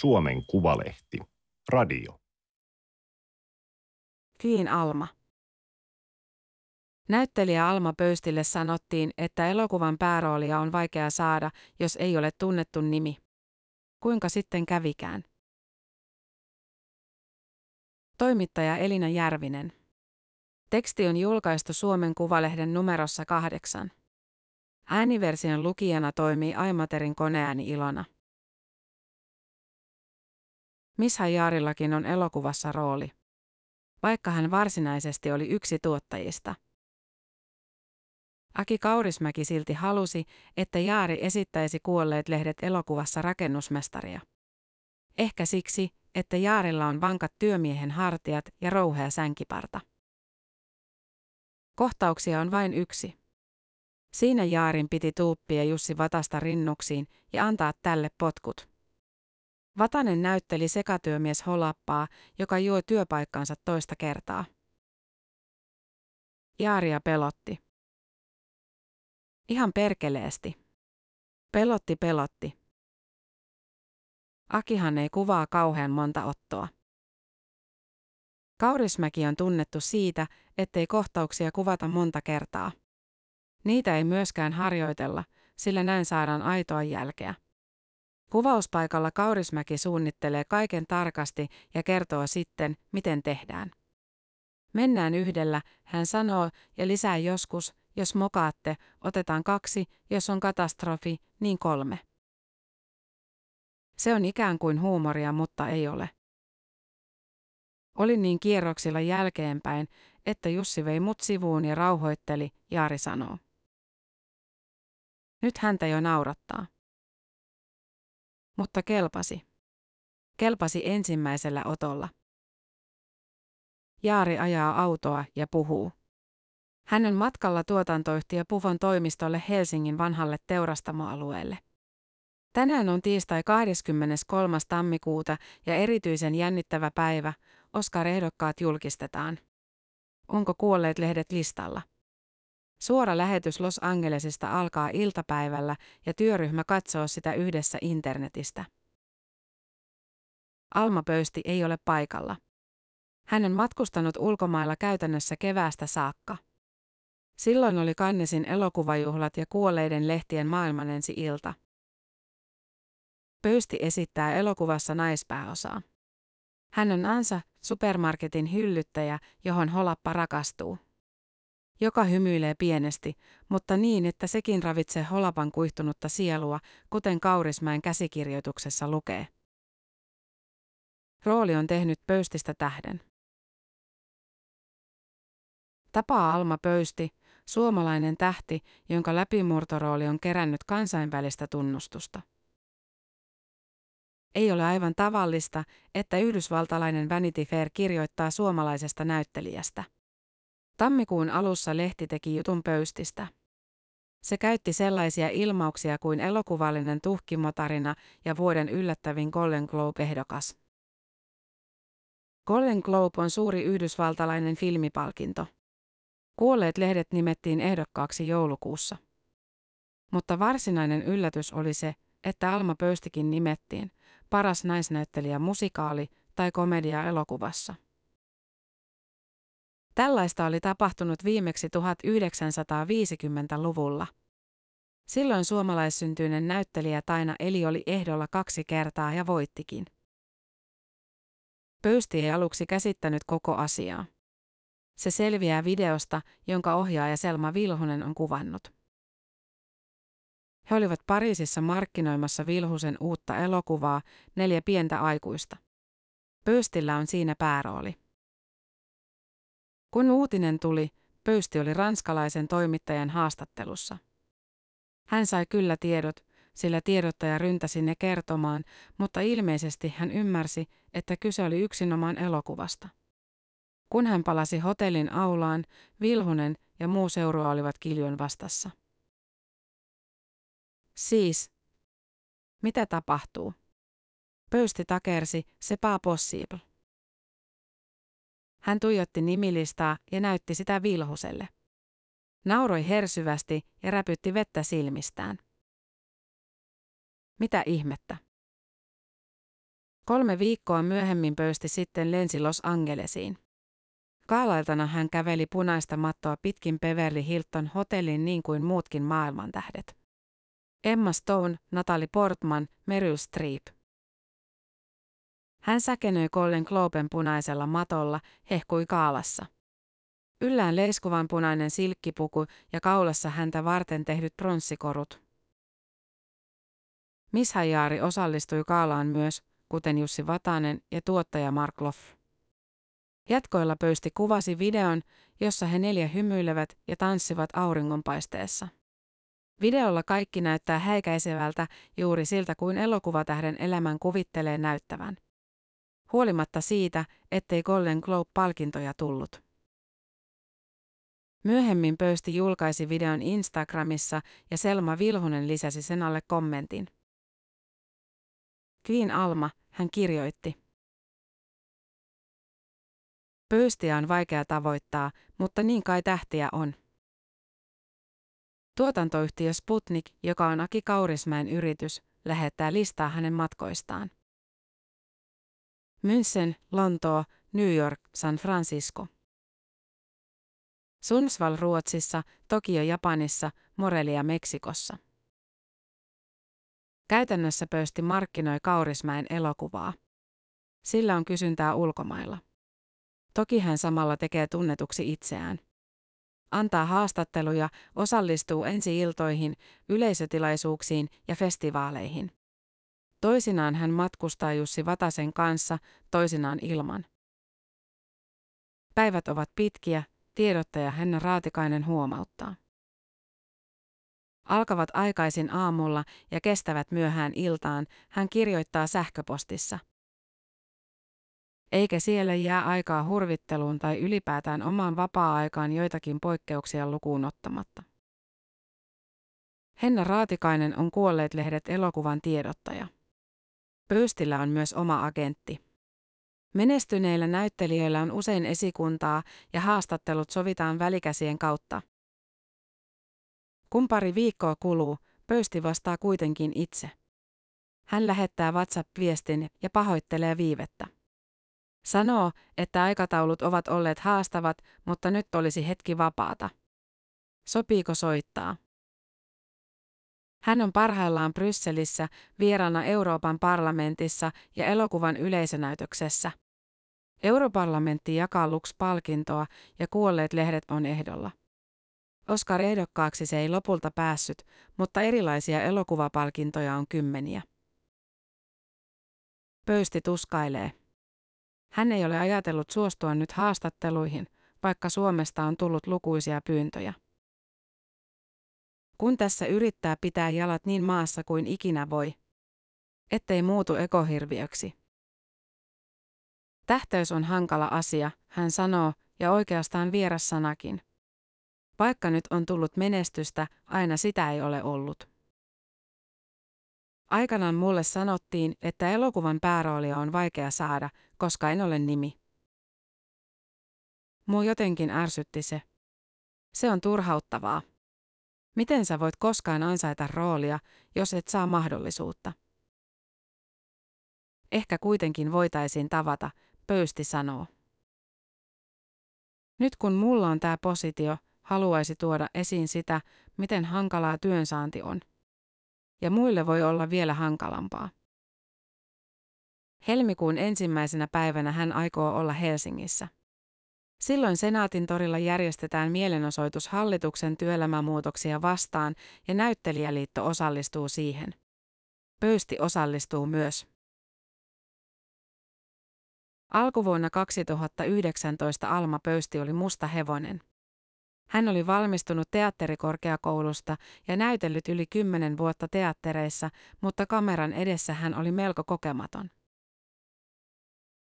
Suomen Kuvalehti. Radio. Kiin Alma. Näyttelijä Alma Pöystille sanottiin, että elokuvan pääroolia on vaikea saada, jos ei ole tunnettu nimi. Kuinka sitten kävikään? Toimittaja Elina Järvinen. Teksti on julkaistu Suomen Kuvalehden numerossa kahdeksan. Ääniversion lukijana toimii Aimaterin koneääni Ilona. Misha Jaarillakin on elokuvassa rooli. Vaikka hän varsinaisesti oli yksi tuottajista. Aki Kaurismäki silti halusi, että Jaari esittäisi kuolleet lehdet elokuvassa rakennusmestaria. Ehkä siksi, että Jaarilla on vankat työmiehen hartiat ja rouhea sänkiparta. Kohtauksia on vain yksi. Siinä Jaarin piti tuuppia Jussi Vatasta rinnuksiin ja antaa tälle potkut. Vatanen näytteli sekatyömies Holappaa, joka juo työpaikkansa toista kertaa. Jaaria pelotti. Ihan perkeleesti. Pelotti pelotti. Akihan ei kuvaa kauhean monta ottoa. Kaurismäki on tunnettu siitä, ettei kohtauksia kuvata monta kertaa. Niitä ei myöskään harjoitella, sillä näin saadaan aitoa jälkeä. Kuvauspaikalla Kaurismäki suunnittelee kaiken tarkasti ja kertoo sitten, miten tehdään. Mennään yhdellä, hän sanoo, ja lisää joskus, jos mokaatte, otetaan kaksi, jos on katastrofi, niin kolme. Se on ikään kuin huumoria, mutta ei ole. Olin niin kierroksilla jälkeenpäin, että Jussi vei mut sivuun ja rauhoitteli, Jaari sanoo. Nyt häntä jo naurattaa. Mutta kelpasi. Kelpasi ensimmäisellä otolla. Jaari ajaa autoa ja puhuu. Hän on matkalla tuotantoyhtiö Puvon toimistolle Helsingin vanhalle teurastamoalueelle. Tänään on tiistai 23. tammikuuta ja erityisen jännittävä päivä, Oscar-ehdokkaat julkistetaan. Onko kuolleet lehdet listalla? Suora lähetys Los Angelesista alkaa iltapäivällä ja työryhmä katsoo sitä yhdessä internetistä. Alma Pöysti ei ole paikalla. Hän on matkustanut ulkomailla käytännössä keväästä saakka. Silloin oli Kannesin elokuvajuhlat ja kuolleiden lehtien maailmanensi ilta. Pöysti esittää elokuvassa naispääosaa. Hän on Ansa, supermarketin hyllyttäjä, johon Holappa rakastuu. Joka hymyilee pienesti, mutta niin, että sekin ravitsee Holapan kuihtunutta sielua, kuten Kaurismäen käsikirjoituksessa lukee. Rooli on tehnyt Pöystistä tähden. Tapaa Alma Pöysti, suomalainen tähti, jonka läpimurtorooli on kerännyt kansainvälistä tunnustusta. Ei ole aivan tavallista, että yhdysvaltalainen Vanity Fair kirjoittaa suomalaisesta näyttelijästä. Tammikuun alussa lehti teki jutun pöystistä. Se käytti sellaisia ilmauksia kuin elokuvallinen tuhkimotarina ja vuoden yllättävin Golden Globe-ehdokas. Golden Globe on suuri yhdysvaltalainen filmipalkinto. Kuolleet lehdet nimettiin ehdokkaaksi joulukuussa. Mutta varsinainen yllätys oli se, että Alma Pöystikin nimettiin, paras naisnäyttelijä musikaali- tai komedia-elokuvassa. Tällaista oli tapahtunut viimeksi 1950-luvulla. Silloin suomalaissyntyinen näyttelijä Taina Eli oli ehdolla kaksi kertaa ja voittikin. Pöysti ei aluksi käsittänyt koko asiaa. Se selviää videosta, jonka ohjaaja Selma Vilhunen on kuvannut. He olivat Pariisissa markkinoimassa Vilhusen uutta elokuvaa, neljä pientä aikuista. Pöystillä on siinä päärooli. Kun uutinen tuli, Pöysti oli ranskalaisen toimittajan haastattelussa. Hän sai kyllä tiedot, sillä tiedottaja ryntäsi ne kertomaan, mutta ilmeisesti hän ymmärsi, että kyse oli yksinomaan elokuvasta. Kun hän palasi hotellin aulaan, Vilhunen ja muu seurua olivat kiljon vastassa. Siis. Mitä tapahtuu? Pöysti takersi, se pas possible. Hän tuijotti nimilistaa ja näytti sitä Vilhuselle. Nauroi hersyvästi ja räpytti vettä silmistään. Mitä ihmettä? Kolme viikkoa myöhemmin pöysti sitten lensi Los Angelesiin. Kaalailtana hän käveli punaista mattoa pitkin Beverly Hilton hotellin niin kuin muutkin maailmantähdet. Emma Stone, Natalie Portman, Meryl Streep. Hän säkenöi Golden Globen punaisella matolla, hehkui kaalassa. Yllään leiskuvan punainen silkkipuku ja kaulassa häntä varten tehdyt pronssikorut. Miss Hajaari osallistui kaalaan myös, kuten Jussi Vatanen ja tuottaja Mark Loff. Jatkoilla pöysti kuvasi videon, jossa he neljä hymyilevät ja tanssivat auringonpaisteessa. Videolla kaikki näyttää häikäisevältä juuri siltä kuin elokuvatähden elämän kuvittelee näyttävän. Huolimatta siitä, ettei Golden Globe-palkintoja tullut. Myöhemmin pöysti julkaisi videon Instagramissa ja Selma Vilhunen lisäsi sen alle kommentin. Queen Alma, hän kirjoitti. Pöystiä on vaikea tavoittaa, mutta niin kai tähtiä on. Tuotantoyhtiö Sputnik, joka on Aki Kaurismäen yritys, lähettää listaa hänen matkoistaan. München, Lontoo, New York, San Francisco. Sundsvall Ruotsissa, Tokio Japanissa, Morelia Meksikossa. Käytännössä pöysti markkinoi Kaurismäen elokuvaa. Sillä on kysyntää ulkomailla. Toki hän samalla tekee tunnetuksi itseään. Antaa haastatteluja, osallistuu ensi-iltoihin, yleisötilaisuuksiin ja festivaaleihin. Toisinaan hän matkustaa Jussi Vatasen kanssa, toisinaan ilman. Päivät ovat pitkiä, tiedottaja Henna Raatikainen huomauttaa. Alkavat aikaisin aamulla ja kestävät myöhään iltaan, hän kirjoittaa sähköpostissa. Eikä siellä jää aikaa hurvitteluun tai ylipäätään omaan vapaa-aikaan joitakin poikkeuksia lukuun ottamatta. Henna Raatikainen on kuolleet lehdet elokuvan tiedottaja. Pöystillä on myös oma agentti. Menestyneillä näyttelijöillä on usein esikuntaa ja haastattelut sovitaan välikäsien kautta. Kun pari viikkoa kuluu, pöysti vastaa kuitenkin itse. Hän lähettää WhatsApp-viestin ja pahoittelee viivettä. Sanoo, että aikataulut ovat olleet haastavat, mutta nyt olisi hetki vapaata. Sopiiko soittaa? Hän on parhaillaan Brysselissä vieraana Euroopan parlamentissa ja elokuvan yleisönäytöksessä. Europarlamentti jakaa Lux-palkintoa ja kuolleet lehdet on ehdolla. Oscar-ehdokkaaksi se ei lopulta päässyt, mutta erilaisia elokuvapalkintoja on kymmeniä. Pöysti tuskailee. Hän ei ole ajatellut suostua nyt haastatteluihin, vaikka Suomesta on tullut lukuisia pyyntöjä. Kun tässä yrittää pitää jalat niin maassa kuin ikinä voi, ettei muutu ekohirviöksi. Tähteys on hankala asia, hän sanoo, ja oikeastaan vieras sanakin. Vaikka nyt on tullut menestystä, aina sitä ei ole ollut. Aikanaan mulle sanottiin, että elokuvan pääroolia on vaikea saada, koska en ole nimi. Muu jotenkin ärsytti se. Se on turhauttavaa. Miten sä voit koskaan ansaita roolia, jos et saa mahdollisuutta? Ehkä kuitenkin voitaisiin tavata, pöysti sanoo. Nyt kun mulla on tämä positio, haluaisi tuoda esiin sitä, miten hankalaa työnsaanti on. Ja muille voi olla vielä hankalampaa. Helmikuun ensimmäisenä päivänä hän aikoo olla Helsingissä. Silloin Senaatin torilla järjestetään mielenosoitus hallituksen työelämämuutoksia vastaan ja näyttelijäliitto osallistuu siihen. Pöysti osallistuu myös. Alkuvuonna 2019 Alma Pöysti oli musta hevonen. Hän oli valmistunut teatterikorkeakoulusta ja näytellyt yli kymmenen vuotta teattereissa, mutta kameran edessä hän oli melko kokematon.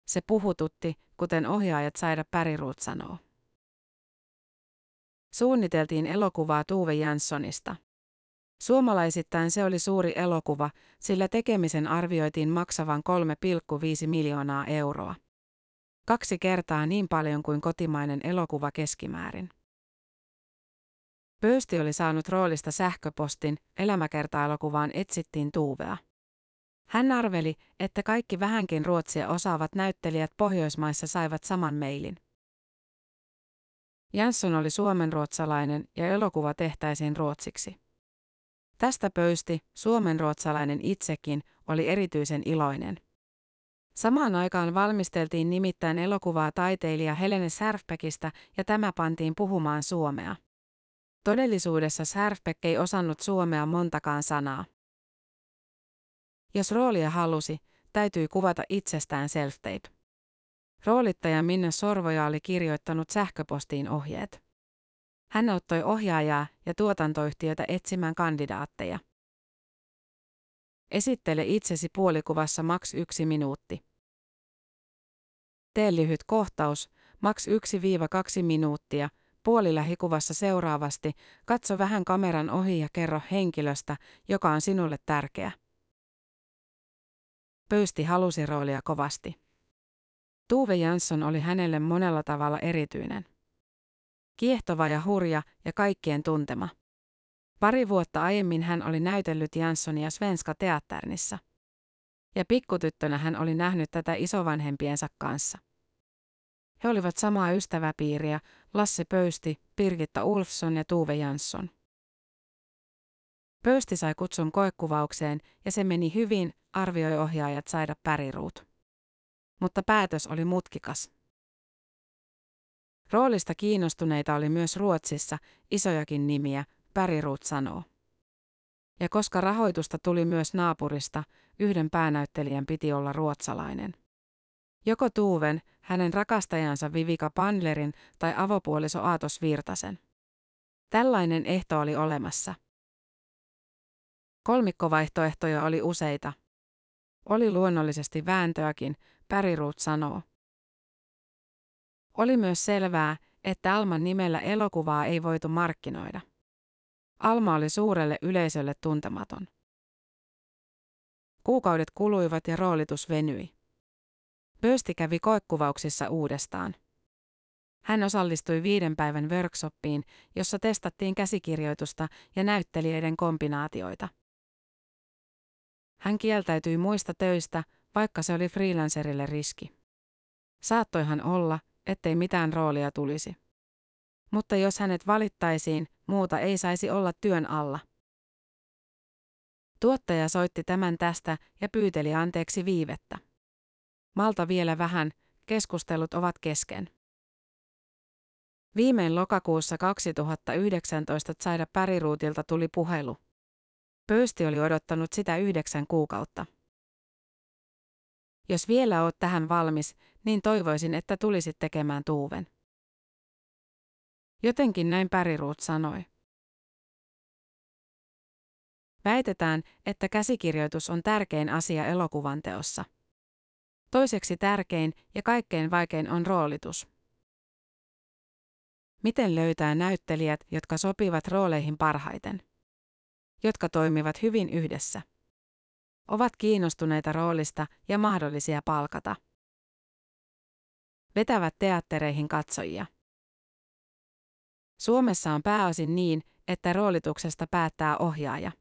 Se puhututti, kuten ohjaajat Saida Päriruut sanoo. Suunniteltiin elokuvaa Tuve Janssonista. Suomalaisittain se oli suuri elokuva, sillä tekemisen arvioitiin maksavan 3,5 miljoonaa euroa. Kaksi kertaa niin paljon kuin kotimainen elokuva keskimäärin. Pöysti oli saanut roolista sähköpostin, elämäkerta-elokuvaan etsittiin Tuuvea. Hän arveli, että kaikki vähänkin ruotsia osaavat näyttelijät Pohjoismaissa saivat saman mailin. Jansson oli suomenruotsalainen ja elokuva tehtäisiin ruotsiksi. Tästä pöysti suomenruotsalainen itsekin oli erityisen iloinen. Samaan aikaan valmisteltiin nimittäin elokuvaa taiteilija Helene Särfpäkistä ja tämä pantiin puhumaan suomea. Todellisuudessa Särfpäk ei osannut suomea montakaan sanaa. Jos roolia halusi, täytyi kuvata itsestään self-tape. Roolittaja Minna Sorvoja oli kirjoittanut sähköpostiin ohjeet. Hän auttoi ohjaajaa ja tuotantoyhtiötä etsimään kandidaatteja. Esittele itsesi puolikuvassa maks yksi minuutti. Tee lyhyt kohtaus, maks 1-2 minuuttia, puolilähikuvassa seuraavasti, katso vähän kameran ohi ja kerro henkilöstä, joka on sinulle tärkeä. Pöysti halusi roolia kovasti. Tuve Jansson oli hänelle monella tavalla erityinen. Kiehtova ja hurja ja kaikkien tuntema. Pari vuotta aiemmin hän oli näytellyt Janssonia Svenska teatternissa. Ja pikkutyttönä hän oli nähnyt tätä isovanhempiensa kanssa. He olivat samaa ystäväpiiriä, Lasse Pöysti, Birgitta Ulfsson ja Tuve Jansson. Pöysti sai kutsun koekuvaukseen ja se meni hyvin, arvioi ohjaajat Saida Päriruut. Mutta päätös oli mutkikas. Roolista kiinnostuneita oli myös Ruotsissa, isojakin nimiä, Päriruut sanoo. Ja koska rahoitusta tuli myös naapurista, yhden päänäyttelijän piti olla ruotsalainen. Joko Tuuven, hänen rakastajansa Vivika Pandlerin tai avopuoliso Aatos Virtasen. Tällainen ehto oli olemassa. Kolmikkovaihtoehtoja oli useita. Oli luonnollisesti vääntöäkin, Päriruut sanoo. Oli myös selvää, että Alman nimellä elokuvaa ei voitu markkinoida. Alma oli suurelle yleisölle tuntematon. Kuukaudet kuluivat ja roolitus venyi. Pöysti kävi koekuvauksissa uudestaan. Hän osallistui viiden päivän workshoppiin, jossa testattiin käsikirjoitusta ja näyttelijöiden kombinaatioita. Hän kieltäytyi muista töistä, vaikka se oli freelancerille riski. Saattoihan olla, ettei mitään roolia tulisi. Mutta jos hänet valittaisiin, muuta ei saisi olla työn alla. Tuottaja soitti tämän tästä ja pyyteli anteeksi viivettä. Malta vielä vähän, keskustelut ovat kesken. Viimein lokakuussa 2019 Saida Päriruutilta tuli puhelu. Pöysti oli odottanut sitä yhdeksän kuukautta. Jos vielä oot tähän valmis, niin toivoisin, että tulisit tekemään tuuven. Jotenkin näin Päriruut sanoi. Väitetään, että käsikirjoitus on tärkein asia elokuvan teossa. Toiseksi tärkein ja kaikkein vaikein on roolitus. Miten löytää näyttelijät, jotka sopivat rooleihin parhaiten? Jotka toimivat hyvin yhdessä. Ovat kiinnostuneita roolista ja mahdollisia palkata. Vetävät teattereihin katsojia. Suomessa on pääosin niin, että roolituksesta päättää ohjaaja.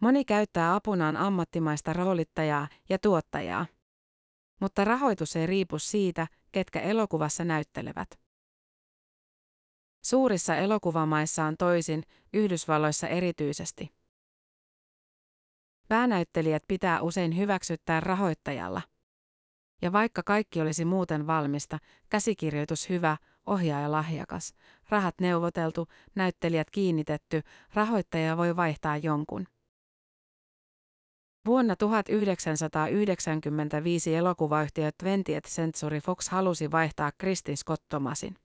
Moni käyttää apunaan ammattimaista roolittajaa ja tuottajaa. Mutta rahoitus ei riipu siitä, ketkä elokuvassa näyttelevät. Suurissa elokuvamaissa on toisin, Yhdysvalloissa erityisesti. Päänäyttelijät pitää usein hyväksyttää rahoittajalla. Ja vaikka kaikki olisi muuten valmista, käsikirjoitus hyvä, ohjaaja lahjakas, rahat neuvoteltu, näyttelijät kiinnitetty, rahoittaja voi vaihtaa jonkun. Vuonna 1995 elokuvayhtiö 20th Century Fox halusi vaihtaa Kristin Scott Thomasin.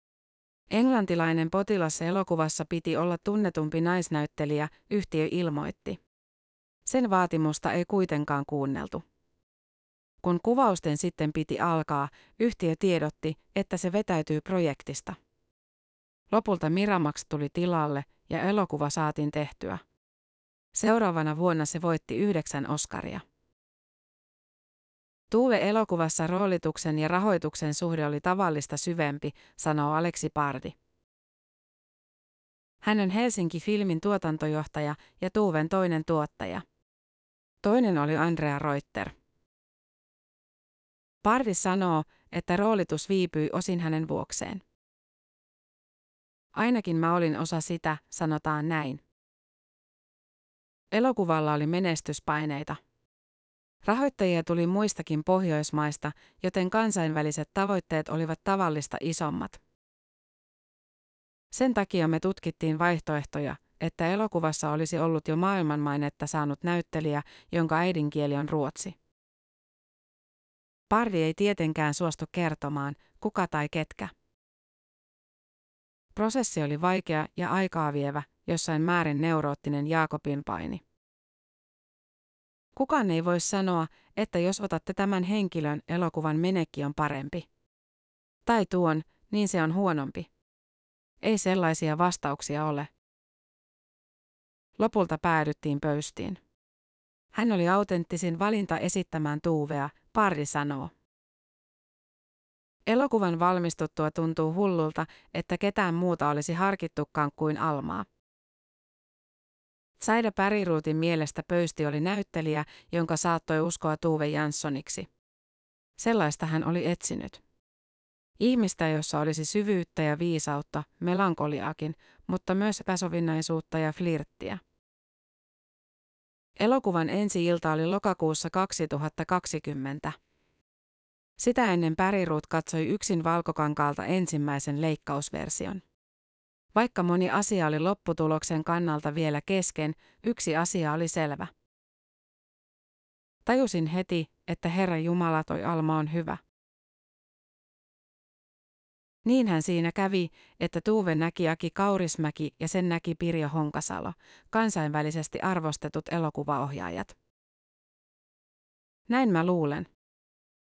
Englantilainen potilas elokuvassa piti olla tunnetumpi naisnäyttelijä, yhtiö ilmoitti. Sen vaatimusta ei kuitenkaan kuunneltu. Kun kuvausten sitten piti alkaa, yhtiö tiedotti, että se vetäytyy projektista. Lopulta Miramax tuli tilalle ja elokuva saatiin tehtyä. Seuraavana vuonna se voitti yhdeksän Oscaria. Tuve elokuvassa roolituksen ja rahoituksen suhde oli tavallista syvempi, sanoo Aleksi Pardi. Hän on Helsinki-filmin tuotantojohtaja ja Tuven toinen tuottaja. Toinen oli Andrea Reuter. Pardi sanoo, että roolitus viipyi osin hänen vuokseen. Ainakin mä olin osa sitä, sanotaan näin. Elokuvalla oli menestyspaineita. Rahoittajia tuli muistakin Pohjoismaista, joten kansainväliset tavoitteet olivat tavallista isommat. Sen takia me tutkittiin vaihtoehtoja, että elokuvassa olisi ollut jo maailmanmainetta saanut näyttelijä, jonka äidinkieli on ruotsi. Pardi ei tietenkään suostu kertomaan, kuka tai ketkä. Prosessi oli vaikea ja aikaa vievä, jossain määrin neuroottinen Jaakobin paini. Kukaan ei voi sanoa, että jos otatte tämän henkilön, elokuvan menekki on parempi. Tai tuon, niin se on huonompi. Ei sellaisia vastauksia ole. Lopulta päädyttiin pöystiin. Hän oli autenttisin valinta esittämään Tuuvea, Parri sanoo. Elokuvan valmistuttua tuntuu hullulta, että ketään muuta olisi harkittukaan kuin Almaa. Saida Päriruutin mielestä Pöysti oli näyttelijä, jonka saattoi uskoa Tuve Janssoniksi. Sellaista hän oli etsinyt. Ihmistä, jossa olisi syvyyttä ja viisautta, melankoliakin, mutta myös epäsovinnaisuutta ja flirttiä. Elokuvan ensi-ilta oli lokakuussa 2020. Sitä ennen Päriruut katsoi yksin valkokankaalta ensimmäisen leikkausversion. Vaikka moni asia oli lopputuloksen kannalta vielä kesken, yksi asia oli selvä. Tajusin heti, että Herra Jumala toi Alma on hyvä. Niinhän siinä kävi, että Tuuve näki Aki Kaurismäki ja sen näki Pirjo Honkasalo, kansainvälisesti arvostetut elokuvaohjaajat. Näin mä luulen.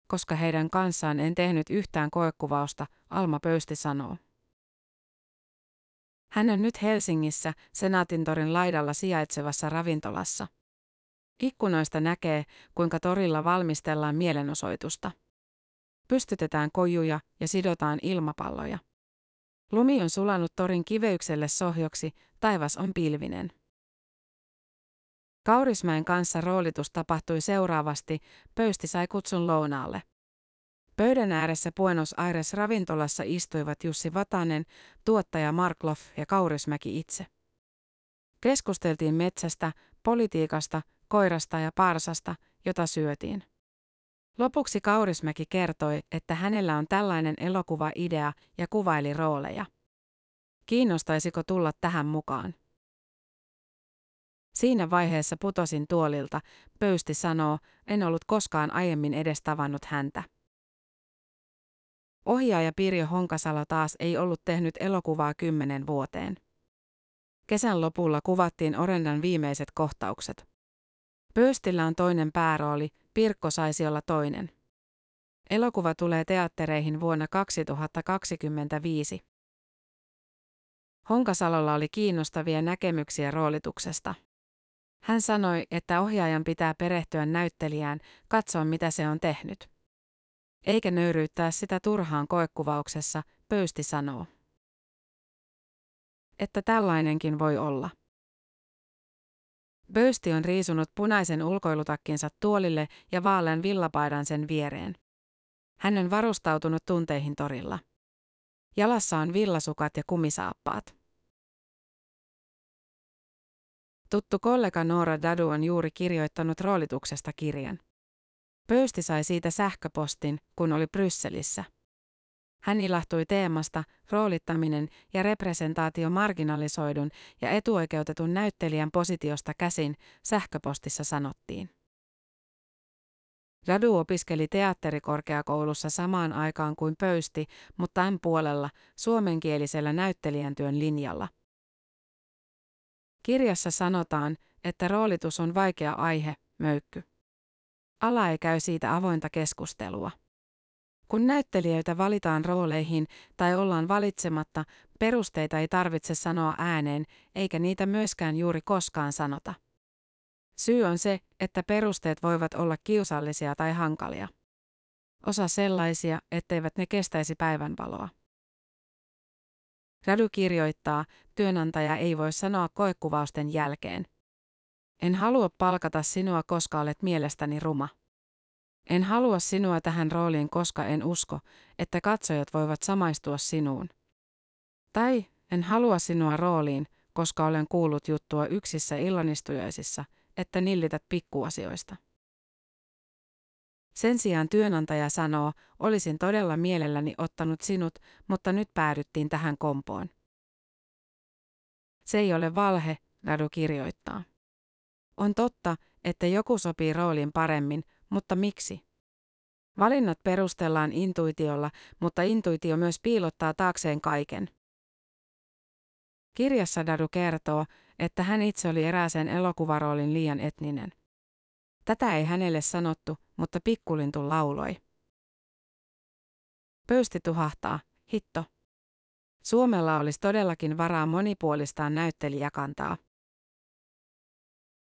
Koska heidän kanssaan en tehnyt yhtään koekuvausta, Alma Pöysti sanoo. Hän on nyt Helsingissä, Senaatintorin laidalla sijaitsevassa ravintolassa. Ikkunoista näkee, kuinka torilla valmistellaan mielenosoitusta. Pystytetään kojuja ja sidotaan ilmapalloja. Lumi on sulanut torin kiveykselle sohjoksi, taivas on pilvinen. Kaurismäen kanssa roolitus tapahtui seuraavasti, pöysti sai kutsun lounaalle. Pöydän ääressä Buenos Aires ravintolassa istuivat Jussi Vatanen, tuottaja Markloff ja Kaurismäki itse. Keskusteltiin metsästä, politiikasta, koirasta ja parsasta, jota syötiin. Lopuksi Kaurismäki kertoi, että hänellä on tällainen elokuva-idea ja kuvaili rooleja. Kiinnostaisiko tulla tähän mukaan? Siinä vaiheessa putosin tuolilta, Pöysti sanoo, en ollut koskaan aiemmin edes tavannut häntä. Ohjaaja Pirjo Honkasalo taas ei ollut tehnyt elokuvaa kymmenen vuoteen. Kesän lopulla kuvattiin Orendan viimeiset kohtaukset. Pöystillä on toinen päärooli, Pirkko saisi olla toinen. Elokuva tulee teattereihin vuonna 2025. Honkasalolla oli kiinnostavia näkemyksiä roolituksesta. Hän sanoi, että ohjaajan pitää perehtyä näyttelijään, katsoa mitä se on tehnyt. Eikä nöyryyttää sitä turhaan koekuvauksessa, Pöysti sanoo. Että tällainenkin voi olla. Pöysti on riisunut punaisen ulkoilutakkinsa tuolille ja vaalean villapaidan sen viereen. Hän on varustautunut tunteihin torilla. Jalassa on villasukat ja kumisaappaat. Tuttu kollega Noora Dadu on juuri kirjoittanut roolituksesta kirjan. Pöysti sai siitä sähköpostin, kun oli Brysselissä. Hän ilahtui teemasta, roolittaminen ja representaatio marginalisoidun ja etuoikeutetun näyttelijän positiosta käsin, sähköpostissa sanottiin. Radu opiskeli teatterikorkeakoulussa samaan aikaan kuin Pöysti, mutta M-puolella, suomenkielisellä näyttelijän työn linjalla. Kirjassa sanotaan, että roolitus on vaikea aihe, möykky. Ala ei käy siitä avointa keskustelua. Kun näyttelijöitä valitaan rooleihin tai ollaan valitsematta, perusteita ei tarvitse sanoa ääneen, eikä niitä myöskään juuri koskaan sanota. Syy on se, että perusteet voivat olla kiusallisia tai hankalia. Osa sellaisia, etteivät ne kestäisi päivänvaloa. Radu kirjoittaa, työnantaja ei voi sanoa koekuvausten jälkeen. En halua palkata sinua, koska olet mielestäni ruma. En halua sinua tähän rooliin, koska en usko, että katsojat voivat samaistua sinuun. Tai en halua sinua rooliin, koska olen kuullut juttua yksissä illanistujaisissa, että nillität pikkuasioista. Sen sijaan työnantaja sanoo, olisin todella mielelläni ottanut sinut, mutta nyt päädyttiin tähän kompoon. Se ei ole valhe, Radu kirjoittaa. On totta, että joku sopii roolin paremmin, mutta miksi? Valinnat perustellaan intuitiolla, mutta intuitio myös piilottaa taakseen kaiken. Kirjassa Dadu kertoo, että hän itse oli erääseen elokuvaroolin liian etninen. Tätä ei hänelle sanottu, mutta pikkulintu lauloi. Pöysti tuhahtaa, hitto. Suomella olisi todellakin varaa monipuolistaa näyttelijäkantaa.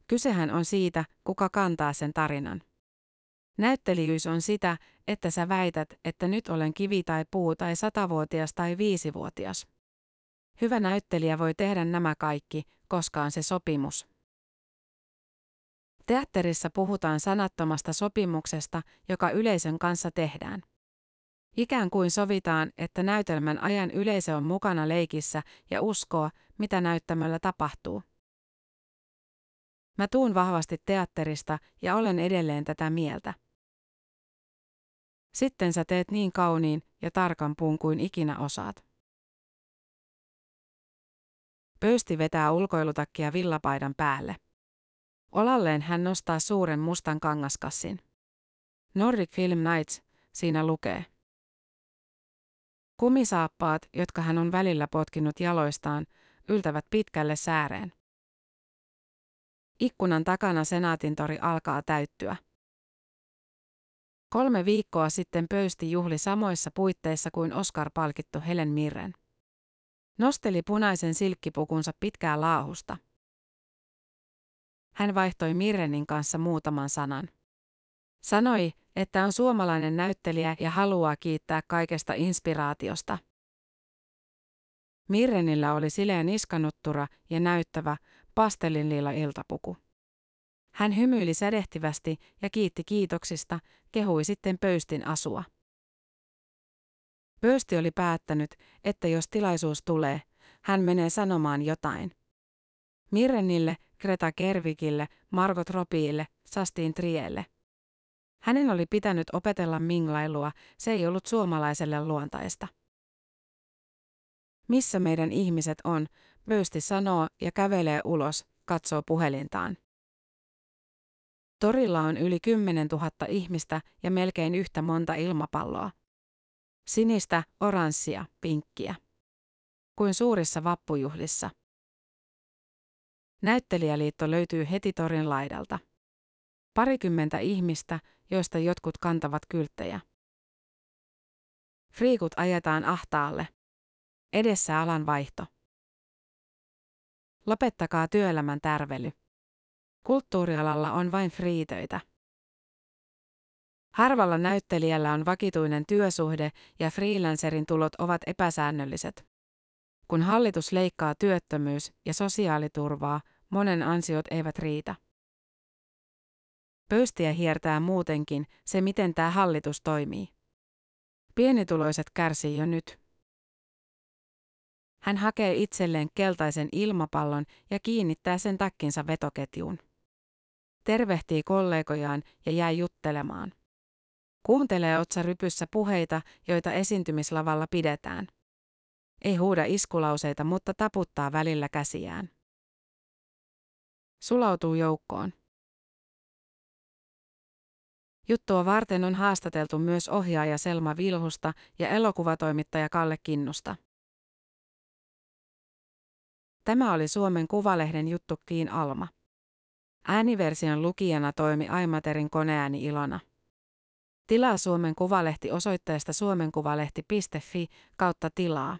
Kysehän on siitä, kuka kantaa sen tarinan. Näyttelijyys on sitä, että sä väität, että nyt olen kivi tai puu tai satavuotias tai viisivuotias. Hyvä näyttelijä voi tehdä nämä kaikki, koska on se sopimus. Teatterissa puhutaan sanattomasta sopimuksesta, joka yleisön kanssa tehdään. Ikään kuin sovitaan, että näytelmän ajan yleisö on mukana leikissä ja uskoo, mitä näyttämöllä tapahtuu. Mä tuun vahvasti teatterista ja olen edelleen tätä mieltä. Sitten sä teet niin kauniin ja tarkan puun kuin ikinä osaat. Pöysti vetää ulkoilutakkia villapaidan päälle. Olalleen hän nostaa suuren mustan kangaskassin. Nordic Film Nights, siinä lukee. Kumisaappaat, jotka hän on välillä potkinut jaloistaan, yltävät pitkälle sääreen. Ikkunan takana senaatintori alkaa täyttyä. Kolme viikkoa sitten pöysti juhli samoissa puitteissa kuin Oscar-palkittu Helen Mirren. Nosteli punaisen silkkipukunsa pitkää laahusta. Hän vaihtoi Mirrenin kanssa muutaman sanan. Sanoi, että on suomalainen näyttelijä ja haluaa kiittää kaikesta inspiraatiosta. Mirrenillä oli sileä niskanuttura ja näyttävä, pastellinliila iltapuku. Hän hymyili sädehtivästi ja kiitti kiitoksista, kehui sitten pöystin asua. Pöysti oli päättänyt, että jos tilaisuus tulee, hän menee sanomaan jotain. Mirrenille, Greta Kervikille, Margot Robiille, Sastiin Trielle. Hänen oli pitänyt opetella minglailua, se ei ollut suomalaiselle luontaista. Missä meidän ihmiset on, Pöysti sanoo ja kävelee ulos, katsoo puhelintaan. Torilla on yli 10 000 ihmistä ja melkein yhtä monta ilmapalloa. Sinistä, oranssia, pinkkiä. Kuin suurissa vappujuhlissa. Näyttelijäliitto löytyy heti torin laidalta. Parikymmentä ihmistä, joista jotkut kantavat kylttejä. Friikut ajetaan ahtaalle. Edessä alan vaihto. Lopettakaa työelämän tärvely. Kulttuurialalla on vain friitöitä. Harvalla näyttelijällä on vakituinen työsuhde ja freelancerin tulot ovat epäsäännölliset. Kun hallitus leikkaa työttömyys- ja sosiaaliturvaa, monen ansiot eivät riitä. Pöystiä hiertää muutenkin se, miten tämä hallitus toimii. Pienituloiset kärsii jo nyt. Hän hakee itselleen keltaisen ilmapallon ja kiinnittää sen takkinsa vetoketjuun. Tervehtii kollegojaan ja jää juttelemaan. Kuuntelee otsarypyssä puheita, joita esiintymislavalla pidetään. Ei huuda iskulauseita, mutta taputtaa välillä käsiään. Sulautuu joukkoon. Juttua varten on haastateltu myös ohjaaja Selma Vilhusta ja elokuvatoimittaja Kalle Kinnusta. Tämä oli Suomen Kuvalehden juttu Kiin Alma. Ääniversion lukijana toimi Aimaterin koneääni Ilona. Tilaa Suomen Kuvalehti osoitteesta suomenkuvalehti.fi kautta tilaa.